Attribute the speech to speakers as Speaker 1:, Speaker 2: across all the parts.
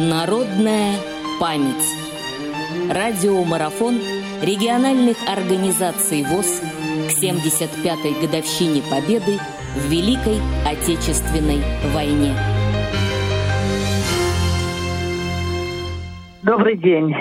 Speaker 1: Народная память. Радиомарафон региональных организаций ВОЗ к 75-й годовщине Победы в Великой Отечественной войне.
Speaker 2: Добрый день.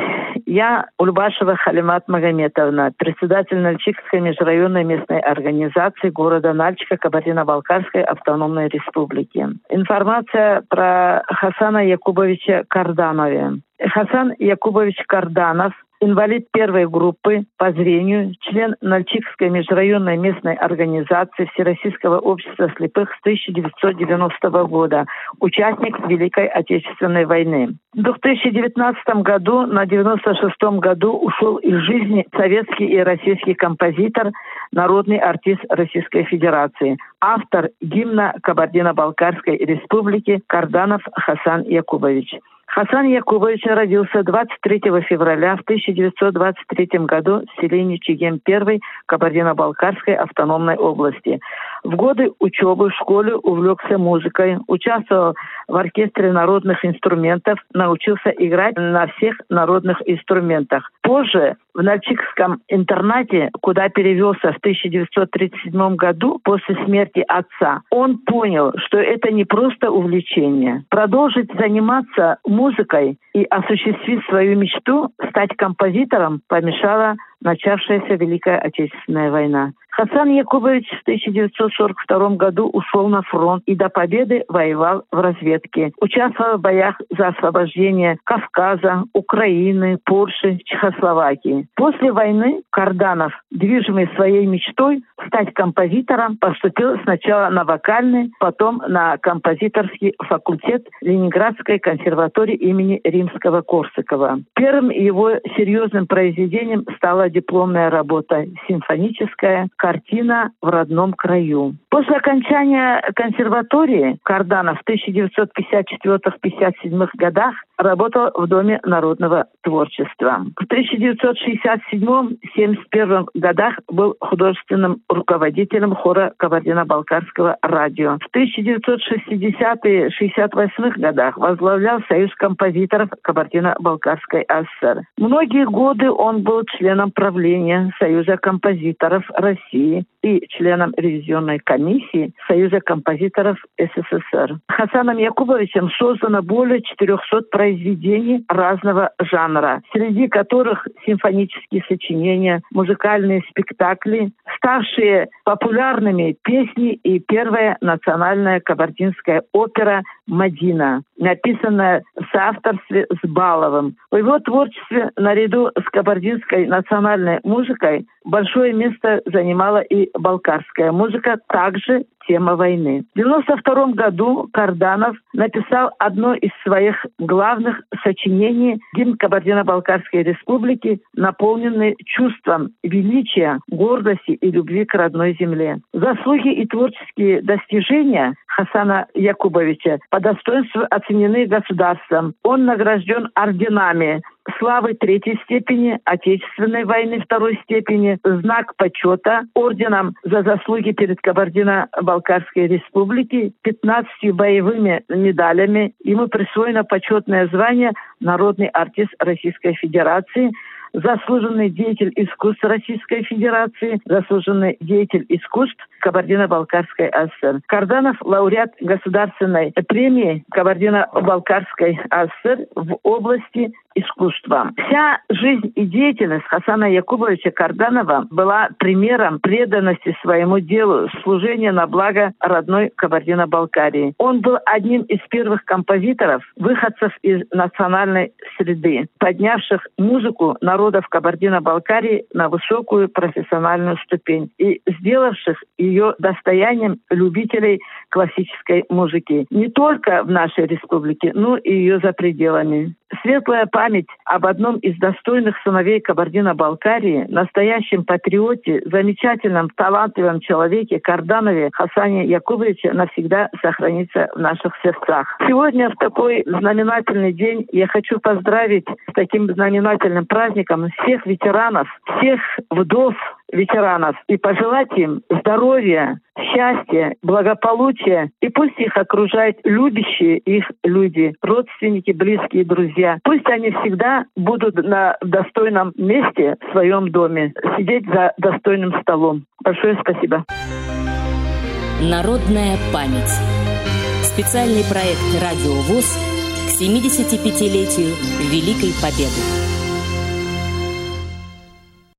Speaker 2: Я Ульбашева Халимат Магометовна, председатель Нальчикской межрайонной местной организации города Нальчика Кабардино-Балкарской автономной республики. Информация про Хасана Якубовича Карданове. Хасан Якубович Карданов инвалид первой группы по зрению, член Нальчикской межрайонной местной организации Всероссийского общества слепых с 1990 года, участник Великой Отечественной войны. В 2019 году, на 96 году ушел из жизни советский и российский композитор, народный артист Российской Федерации, автор гимна Кабардино-Балкарской республики Карданов Хасан Якубович. Хасан Якубович родился 23 февраля в 1923 году в селении Чигем-1 Кабардино-Балкарской автономной области. В годы учебы в школе увлекся музыкой, участвовал в оркестре народных инструментов, научился играть на всех народных инструментах. Позже в Нальчикском интернате, куда перевелся в 1937 году после смерти отца, он понял, что это не просто увлечение. Продолжить заниматься музыкой и осуществить свою мечту, стать композитором, помешала начавшаяся Великая Отечественная война. Хасан Якубович в 1942 году ушел на фронт и до победы воевал в разведке. Участвовал в боях за освобождение Кавказа, Украины, Польши, Чехословакии. После войны Карданов, движимый своей мечтой стать композитором, поступил сначала на вокальный, потом на композиторский факультет Ленинградской консерватории имени Римского-Корсакова. Первым его серьезным произведением стала дипломная работа «Симфоническая картина в родном краю». После окончания консерватории Карданов в 1954-57 годах работал в Доме народного творчества. В 1967-71 годах был художественным руководителем хора Кабардино-Балкарского радио. В 1960-68 годах возглавлял Союз композиторов Кабардино-Балкарской ССР. Многие годы он был членом правления Союза композиторов России и членом ревизионной комиссии Союза композиторов СССР. Хасаном Якубовичем создано более 400 произведений разного жанра, среди которых симфонические сочинения, музыкальные спектакли, ставшие популярными песни и первая национальная кабардинская опера «Мадина», написанная в соавторстве с Баловым. В его творчестве наряду с кабардинской национальной музыкой большое место занимала и балкарская музыка, также тема войны. В 1992 году Карданов написал одно из своих главных сочинений «Гимн Кабардино-Балкарской республики», наполненный чувством величия, гордости и любви к родной земле. Заслуги и творческие достижения Хасана Якубовича по достоинству оценены государством. Он награжден орденами славы третьей степени, Отечественной войны второй степени, знак почета, орденом за заслуги перед Кабардино-Балкарской республики, 15 боевыми медалями. Ему присвоено почетное звание «Народный артист Российской Федерации», заслуженный деятель искусств Российской Федерации, заслуженный деятель искусств Кабардино-Балкарской АСР. Карданов – лауреат государственной премии Кабардино-Балкарской АСР в области искусства. Вся жизнь и деятельность Хасана Якубовича Карданова была примером преданности своему делу, служения на благо родной Кабардино-Балкарии. Он был одним из первых композиторов, выходцев из национальной среды, поднявших музыку народов Кабардино-Балкарии на высокую профессиональную ступень и сделавших ее достоянием любителей классической музыки. Не только в нашей республике, но и ее за пределами. Светлая память об одном из достойных сыновей Кабардино-Балкарии, настоящем патриоте, замечательном, талантливом человеке Карданове Хасане Якубовиче навсегда сохранится в наших сердцах. Сегодня в такой знаменательный день я хочу поздравить с таким знаменательным праздником всех ветеранов, всех вдов, ветеранов и пожелать им здоровья, счастья, благополучия. И пусть их окружают любящие их люди, родственники, близкие, друзья. Пусть они всегда будут на достойном месте в своем доме, сидеть за достойным столом. Большое спасибо.
Speaker 1: Народная память. Специальный проект «Радио ВОЗ» к 75-летию Великой Победы.